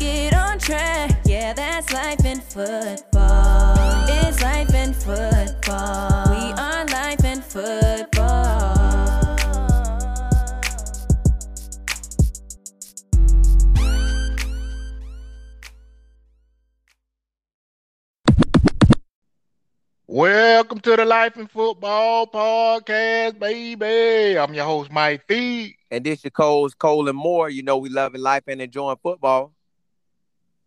get on track. Yeah, that's life in football. It's life in football. We are life in football. Welcome to the Life in Football podcast, baby. I'm your host, Mike Fee. And this your Cole's Cole and Moore. You know we loving life and enjoying football.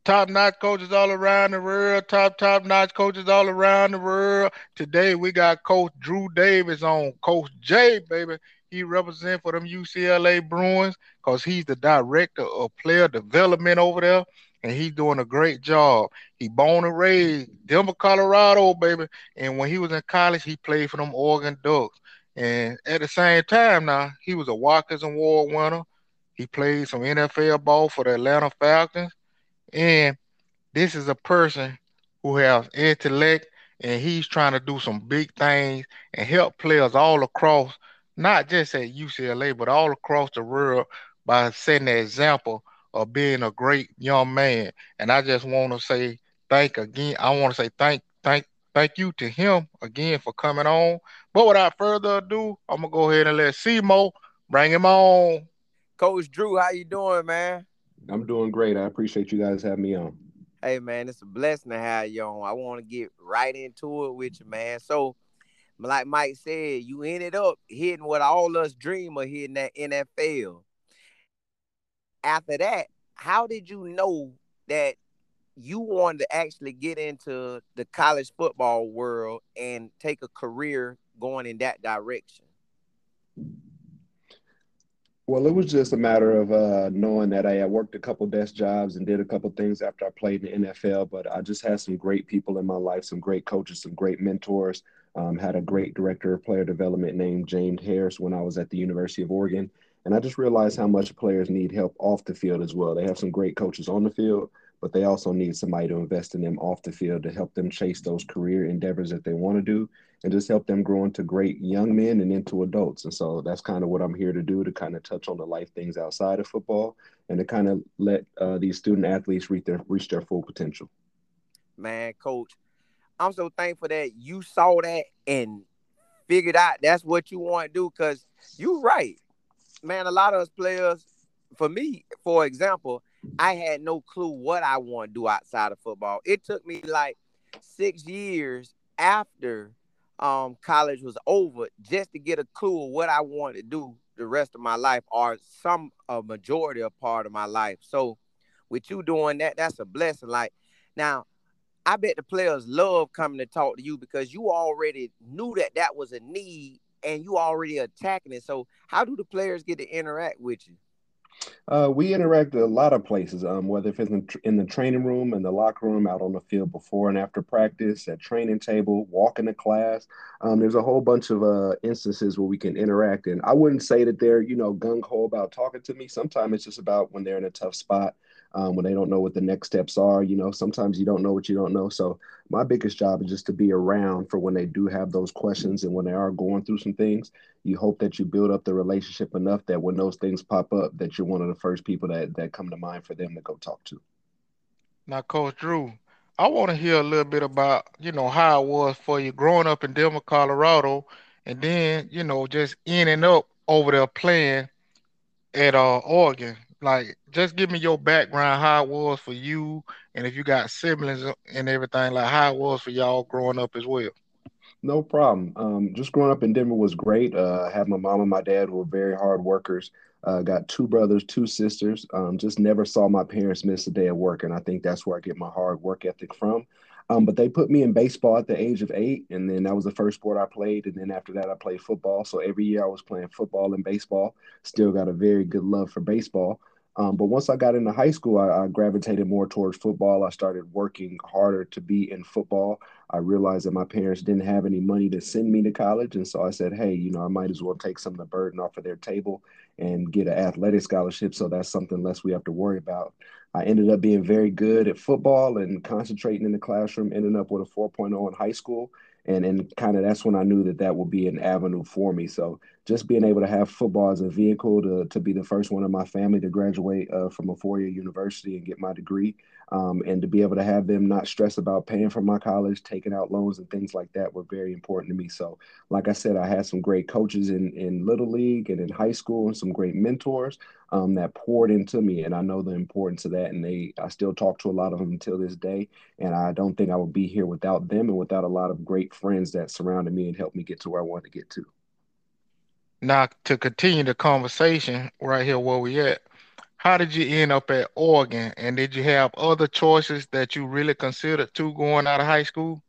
Top notch coaches all around the world. Top, top notch coaches all around the world. Today we got Coach Drew Davis on. Coach J, baby. He represents for them UCLA Bruins because he's the director of player development over there and he's doing a great job. He born and raised Denver, Colorado, baby. And when he was in college, he played for them Oregon Ducks. And at the same time, now he was a Walkers Award winner. He played some NFL ball for the Atlanta Falcons. And this is a person who has intellect and he's trying to do some big things and help players all across, not just at UCLA, but all across the world by setting the example of being a great young man. And I just want to say thank again. I want to say thank thank thank you to him again for coming on. But without further ado, I'm gonna go ahead and let Simo bring him on. Coach Drew, how you doing, man? I'm doing great. I appreciate you guys having me on. Hey man, it's a blessing to have you on. I want to get right into it with you, man. So, like Mike said, you ended up hitting what all us dream of hitting that NFL after that, how did you know that you wanted to actually get into the college football world and take a career going in that direction? Well, it was just a matter of uh, knowing that I had worked a couple desk jobs and did a couple things after I played in the NFL. But I just had some great people in my life, some great coaches, some great mentors. Um, had a great director of player development named James Harris when I was at the University of Oregon. And I just realized how much players need help off the field as well. They have some great coaches on the field, but they also need somebody to invest in them off the field to help them chase those career endeavors that they want to do and just help them grow into great young men and into adults. And so that's kind of what I'm here to do to kind of touch on the life things outside of football and to kind of let uh, these student athletes reach their reach their full potential. Man, coach, I'm so thankful that you saw that and figured out that's what you want to do because you're right man, a lot of us players, for me, for example, I had no clue what I want to do outside of football. It took me like six years after um, college was over just to get a clue of what I wanted to do the rest of my life or some a majority of part of my life. So with you doing that, that's a blessing. Like now, I bet the players love coming to talk to you because you already knew that that was a need and you already attacking it. So how do the players get to interact with you? Uh, we interact a lot of places, um, whether if it's in, in, the training room, in the locker room, out on the field before and after practice, at training table, walking to class. Um, there's a whole bunch of uh, instances where we can interact. And I wouldn't say that they're, you know, gung ho about talking to me. Sometimes it's just about when they're in a tough spot um, when they don't know what the next steps are. You know, sometimes you don't know what you don't know. So my biggest job is just to be around for when they do have those questions and when they are going through some things. You hope that you build up the relationship enough that when those things pop up, that you're one of the first people that that come to mind for them to go talk to. Now, Coach Drew, I want to hear a little bit about you know how it was for you growing up in Denver, Colorado, and then you know just ending up over there playing at uh, Oregon like just give me your background, how it was for you, and if you got siblings and everything, like how it was for y'all growing up as well. No problem. Um, just growing up in Denver was great. Uh, I had my mom and my dad who were very hard workers. Uh, got two brothers, two sisters. Um, just never saw my parents miss a day of work, and I think that's where I get my hard work ethic from. Um, but they put me in baseball at the age of eight, and then that was the first sport I played. And then after that, I played football. So every year I was playing football and baseball. Still got a very good love for baseball. Um, but once I got into high school, I, I, gravitated more towards football. I started working harder to be in football. I realized that my parents didn't have any money to send me to college. And so I said, hey, you know, I might as well take some of the burden off of their table and get an athletic scholarship. So that's something less we have to worry about. I ended up being very good at football and concentrating in the classroom, ended up with a 4.0 in high school and and kind of that's when I knew that that would be an avenue for me. So just being able to have football as a vehicle to to be the first one in my family to graduate uh, from a four year university and get my degree, um, and to be able to have them not stress about paying for my college, taking out loans and things like that were very important to me. So like I said, I had some great coaches in in little league and in high school and some great mentors um, that poured into me, and I know the importance of that. And they I still talk to a lot of them until this day, and I don't think I would be here without them and without a lot of great friends that surrounded me and helped me get to where I wanted to get to. Now, to continue the conversation right here where we at, how did you end up at Oregon? And did you have other choices that you really considered to going out of high school?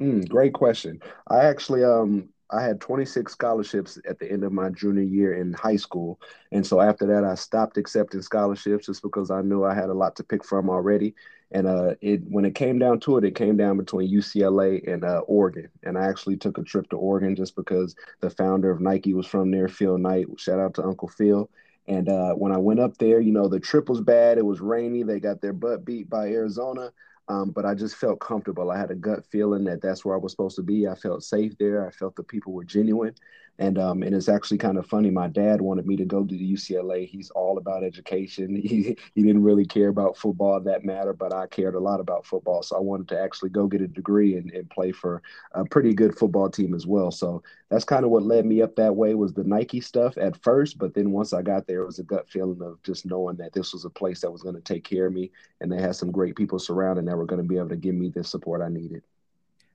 Mm, great question. I actually um I had 26 scholarships at the end of my junior year in high school. And so after that, I stopped accepting scholarships just because I knew I had a lot to pick from already. And uh, it when it came down to it, it came down between UCLA and uh, Oregon. And I actually took a trip to Oregon just because the founder of Nike was from there, Phil Knight. Shout out to Uncle Phil. And uh, when I went up there, you know, the trip was bad. It was rainy. They got their butt beat by Arizona. Um, but I just felt comfortable. I had a gut feeling that that's where I was supposed to be. I felt safe there. I felt the people were genuine. And um, and it's actually kind of funny. My dad wanted me to go to the UCLA. He's all about education. He he didn't really care about football that matter, but I cared a lot about football. So I wanted to actually go get a degree and, and play for a pretty good football team as well. So that's kind of what led me up that way was the Nike stuff at first. But then once I got there, it was a gut feeling of just knowing that this was a place that was going to take care of me, and they had some great people surrounding that were going to be able to give me the support I needed.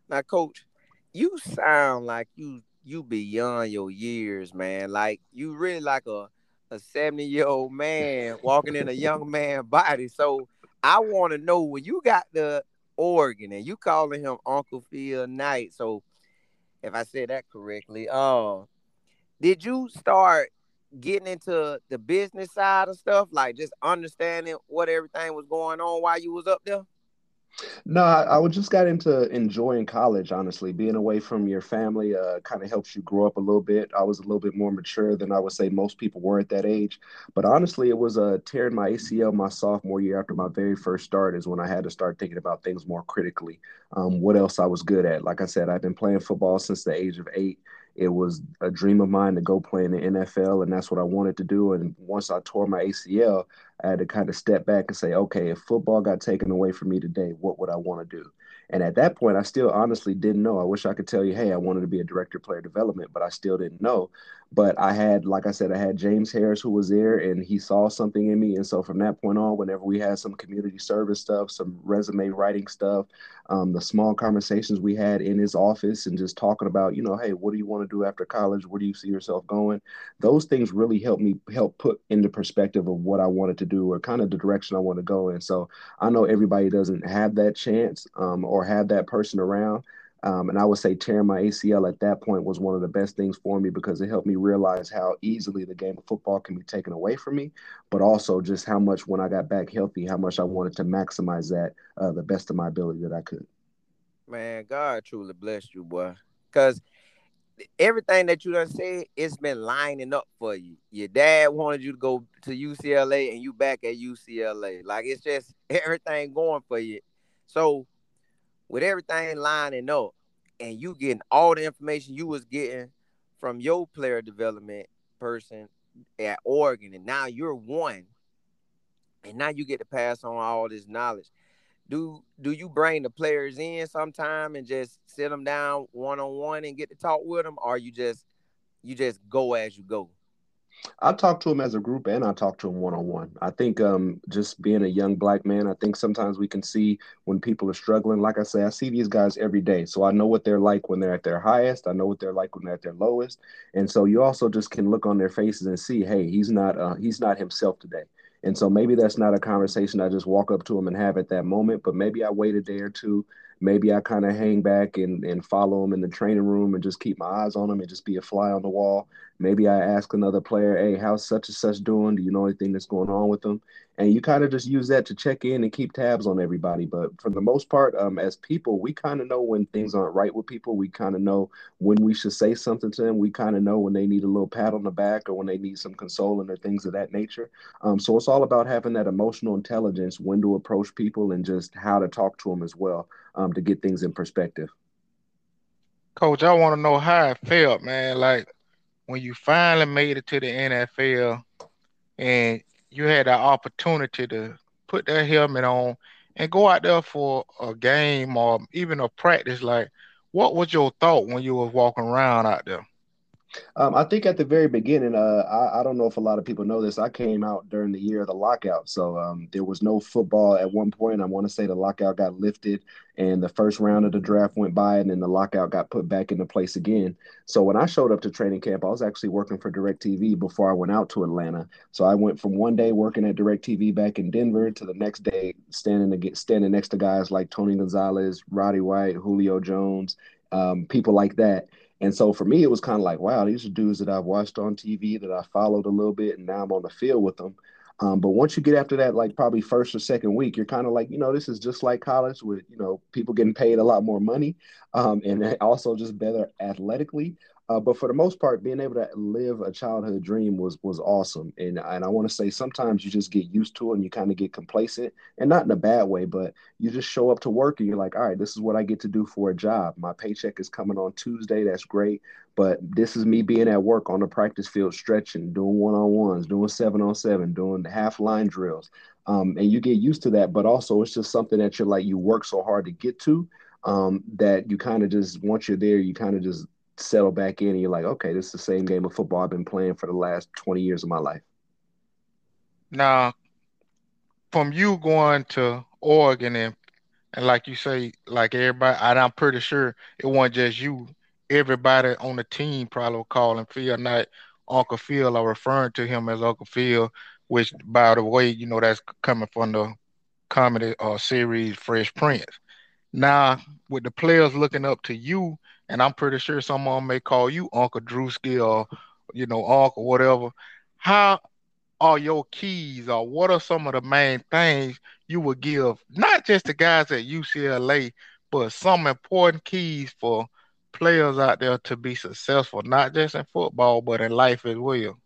Now, coach, you sound like you you beyond your years, man. Like you really like a a 70 year old man walking in a young man body. So I want to know when you got the Oregon and you calling him Uncle Phil Knight. So if I said that correctly, uh, did you start getting into the business side of stuff, like just understanding what everything was going on while you was up there? No, I, I just got into enjoying college, honestly. Being away from your family uh, kind of helps you grow up a little bit. I was a little bit more mature than I would say most people were at that age. But honestly, it was uh, tearing my ACL my sophomore year after my very first start is when I had to start thinking about things more critically. Um, what else I was good at. Like I said, I've been playing football since the age of eight it was a dream of mine to go play in the NFL, and that's what I wanted to do. And once I tore my ACL, I had to kind of step back and say, okay, if football got taken away from me today, what would I want to do? And at that point, I still honestly didn't know. I wish I could tell you, hey, I wanted to be a director of player development, but I still didn't know. But I had, like I said, I had James Harris who was there and he saw something in me. And so from that point on, whenever we had some community service stuff, some resume writing stuff, um, the small conversations we had in his office and just talking about, you know, hey, what do you want to do after college? Where do you see yourself going? Those things really helped me help put into perspective of what I wanted to do or kind of the direction I want to go in. So I know everybody doesn't have that chance um, or have that person around. Um, and I would say tearing my ACL at that point was one of the best things for me because it helped me realize how easily the game of football can be taken away from me, but also just how much when I got back healthy, how much I wanted to maximize that uh, the best of my ability that I could. Man, God truly blessed you, boy. Because everything that you done said, it's been lining up for you. Your dad wanted you to go to UCLA and you back at UCLA. Like it's just everything going for you. So with everything lining up and you getting all the information you was getting from your player development person at Oregon, and now you're one, and now you get to pass on all this knowledge. Do do you bring the players in sometime and just sit them down one on one and get to talk with them, or you just you just go as you go? I talk to them as a group and I talk to them one on one. I think um, just being a young black man, I think sometimes we can see when people are struggling. Like I say, I see these guys every day. So I know what they're like when they're at their highest. I know what they're like when they're at their lowest. And so you also just can look on their faces and see, hey, he's not uh, he's not himself today. And so maybe that's not a conversation I just walk up to him and have at that moment, but maybe I wait a day or two maybe I kind of hang back and, and follow him in the training room and just keep my eyes on him and just be a fly on the wall. Maybe I ask another player, hey, how's such and such doing? Do you know anything that's going on with them? And you kind of just use that to check in and keep tabs on everybody. But for the most part, um, as people, we kind of know when things aren't right with people. We kind of know when we should say something to them. We kind of know when they need a little pat on the back or when they need some consoling or things of that nature. Um, so it's all about having that emotional intelligence, when to approach people, and just how to talk to them as well um, to get things in perspective. Coach, I want to know how it felt, man. Like when you finally made it to the NFL and you had the opportunity to put that helmet on and go out there for a game or even a practice, like what was your thought when you was walking around out there? Um, I think at the very beginning, uh, I, I, don't know if a lot of people know this. I came out during the year of the lockout, so um, there was no football at one point. I want to say the lockout got lifted, and the first round of the draft went by, and then the lockout got put back into place again. So when I showed up to training camp, I was actually working for DirecTV before I went out to Atlanta. So I went from one day working at DirecTV back in Denver to the next day standing to standing next to guys like Tony Gonzalez, Roddy White, Julio Jones, um, people like that and so for me, it was kind of like, wow, these are dudes that I've watched on TV that I followed a little bit, and now I'm on the field with them. Um, but once you get after that, like probably first or second week, you're kind of like, you know, this is just like college with, you know, people getting paid a lot more money um, and also just better athletically. Uh, but for the most part, being able to live a childhood dream was was awesome. And and I want to say sometimes you just get used to it and you kind of get complacent, and not in a bad way, but you just show up to work and you're like, all right, this is what I get to do for a job. My paycheck is coming on Tuesday. That's great. But this is me being at work on the practice field, stretching, doing one on ones, doing seven on seven, doing half line drills. Um, and you get used to that. But also, it's just something that you're like, you work so hard to get to um, that you kind of just, once you're there, you kind of just settle back in and you're like, okay, this is the same game of football I've been playing for the last 20 years of my life. Now, from you going to Oregon and and like you say, like everybody, and I'm pretty sure it wasn't just you. Everybody on the team probably will call Phil Knight, Uncle Phil, or referring to him as Uncle Phil, which, by the way, you know that's coming from the comedy uh, series Fresh Prince. Now, with the players looking up to you and I'm pretty sure someone may call you Uncle Drewski or you know Uncle whatever. How are your keys, or what are some of the main things you would give not just the guys at UCLA, but some important keys for players out there to be successful, not just in football but in life as well.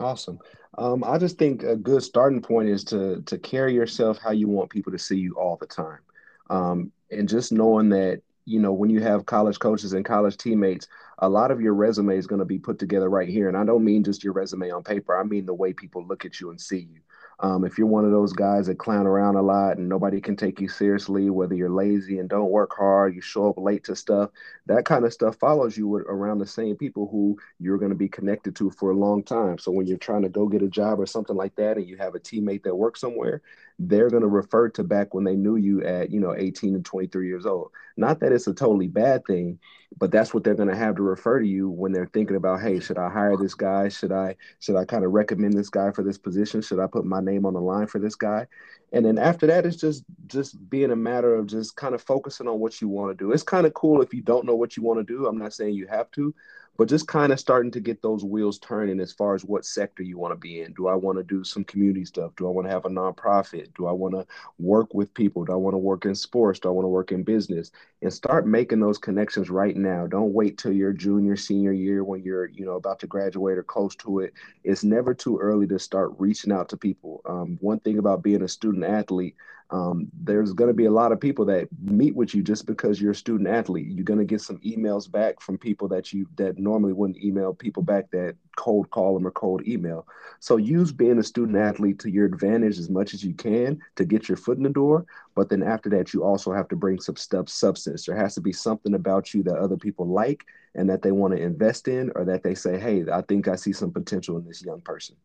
Awesome. Um, I just think a good starting point is to to carry yourself how you want people to see you all the time, um, and just knowing that you know, when you have college coaches and college teammates, a lot of your resume is going to be put together right here. And I don't mean just your resume on paper, I mean the way people look at you and see you. Um, if you're one of those guys that clown around a lot and nobody can take you seriously, whether you're lazy and don't work hard, you show up late to stuff, that kind of stuff follows you around the same people who you're going to be connected to for a long time. So when you're trying to go get a job or something like that and you have a teammate that works somewhere, they're going to refer to back when they knew you at, you know, 18 and 23 years old. Not that it's a totally bad thing, but that's what they're going to have to refer to you when they're thinking about, hey, should I hire this guy? Should I should I kind of recommend this guy for this position? Should I put my name on the line for this guy? And then after that, it's just just being a matter of just kind of focusing on what you want to do. It's kind of cool if you don't know what you want to do. I'm not saying you have to, but just kind of starting to get those wheels turning as far as what sector you want to be in. Do I want to do some community stuff? Do I want to have a nonprofit? Do I want to work with people? Do I want to work in sports? Do I want to work in business? And start making those connections right now. Don't wait till your junior, senior year when you're, you know, about to graduate or close to it. It's never too early to start reaching out to people. Um, one thing about being a student athlete, um, there's going to be a lot of people that meet with you just because you're a student athlete. You're going to get some emails back from people that you that normally wouldn't email people back that cold call them or cold email. So use being a student athlete to your advantage as much as you can to get your foot in the door. But then after that, you also have to bring some stuff substance. There has to be something about you that other people like and that they want to invest in, or that they say, "Hey, I think I see some potential in this young person."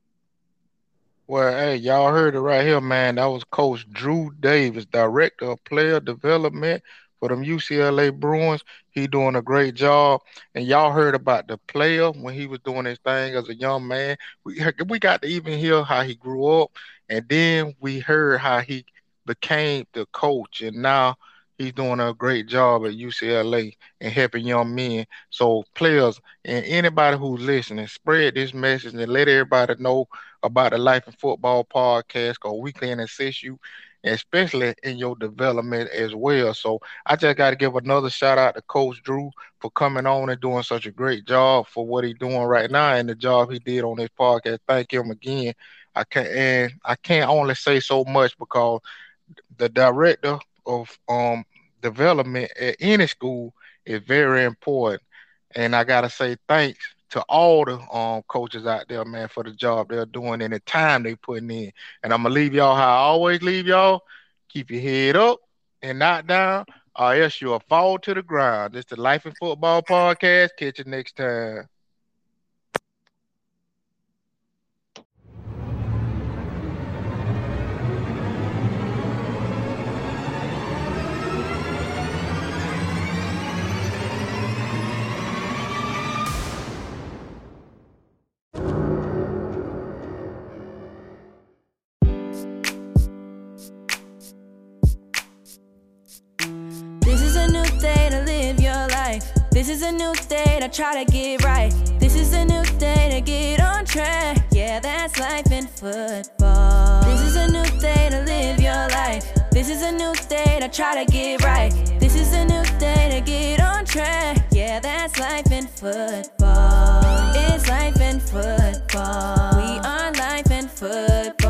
Well, hey, y'all heard it right here, man. That was Coach Drew Davis, Director of Player Development for them UCLA Bruins. He doing a great job. And y'all heard about the player when he was doing his thing as a young man. We we got to even hear how he grew up, and then we heard how he became the coach, and now He's doing a great job at UCLA and helping young men. So players and anybody who's listening, spread this message and let everybody know about the Life in Football podcast because we can assist you, especially in your development as well. So I just got to give another shout out to Coach Drew for coming on and doing such a great job for what he's doing right now and the job he did on this podcast. Thank him again. I can't and I can't only say so much because the director of um development at any school is very important. And I gotta say thanks to all the um coaches out there, man, for the job they're doing and the time they're putting in. And I'm gonna leave y'all how I always leave y'all. Keep your head up and not down, or else you'll fall to the ground. This the Life in Football podcast. Catch you next time. This is a new day to try to get right. This is a new day to get on track. Yeah, that's life in football. This is a new day to live your life. This is a new day to try to get right. This is a new day to get on track. Yeah, that's life in football. It's life in football. We are life in football.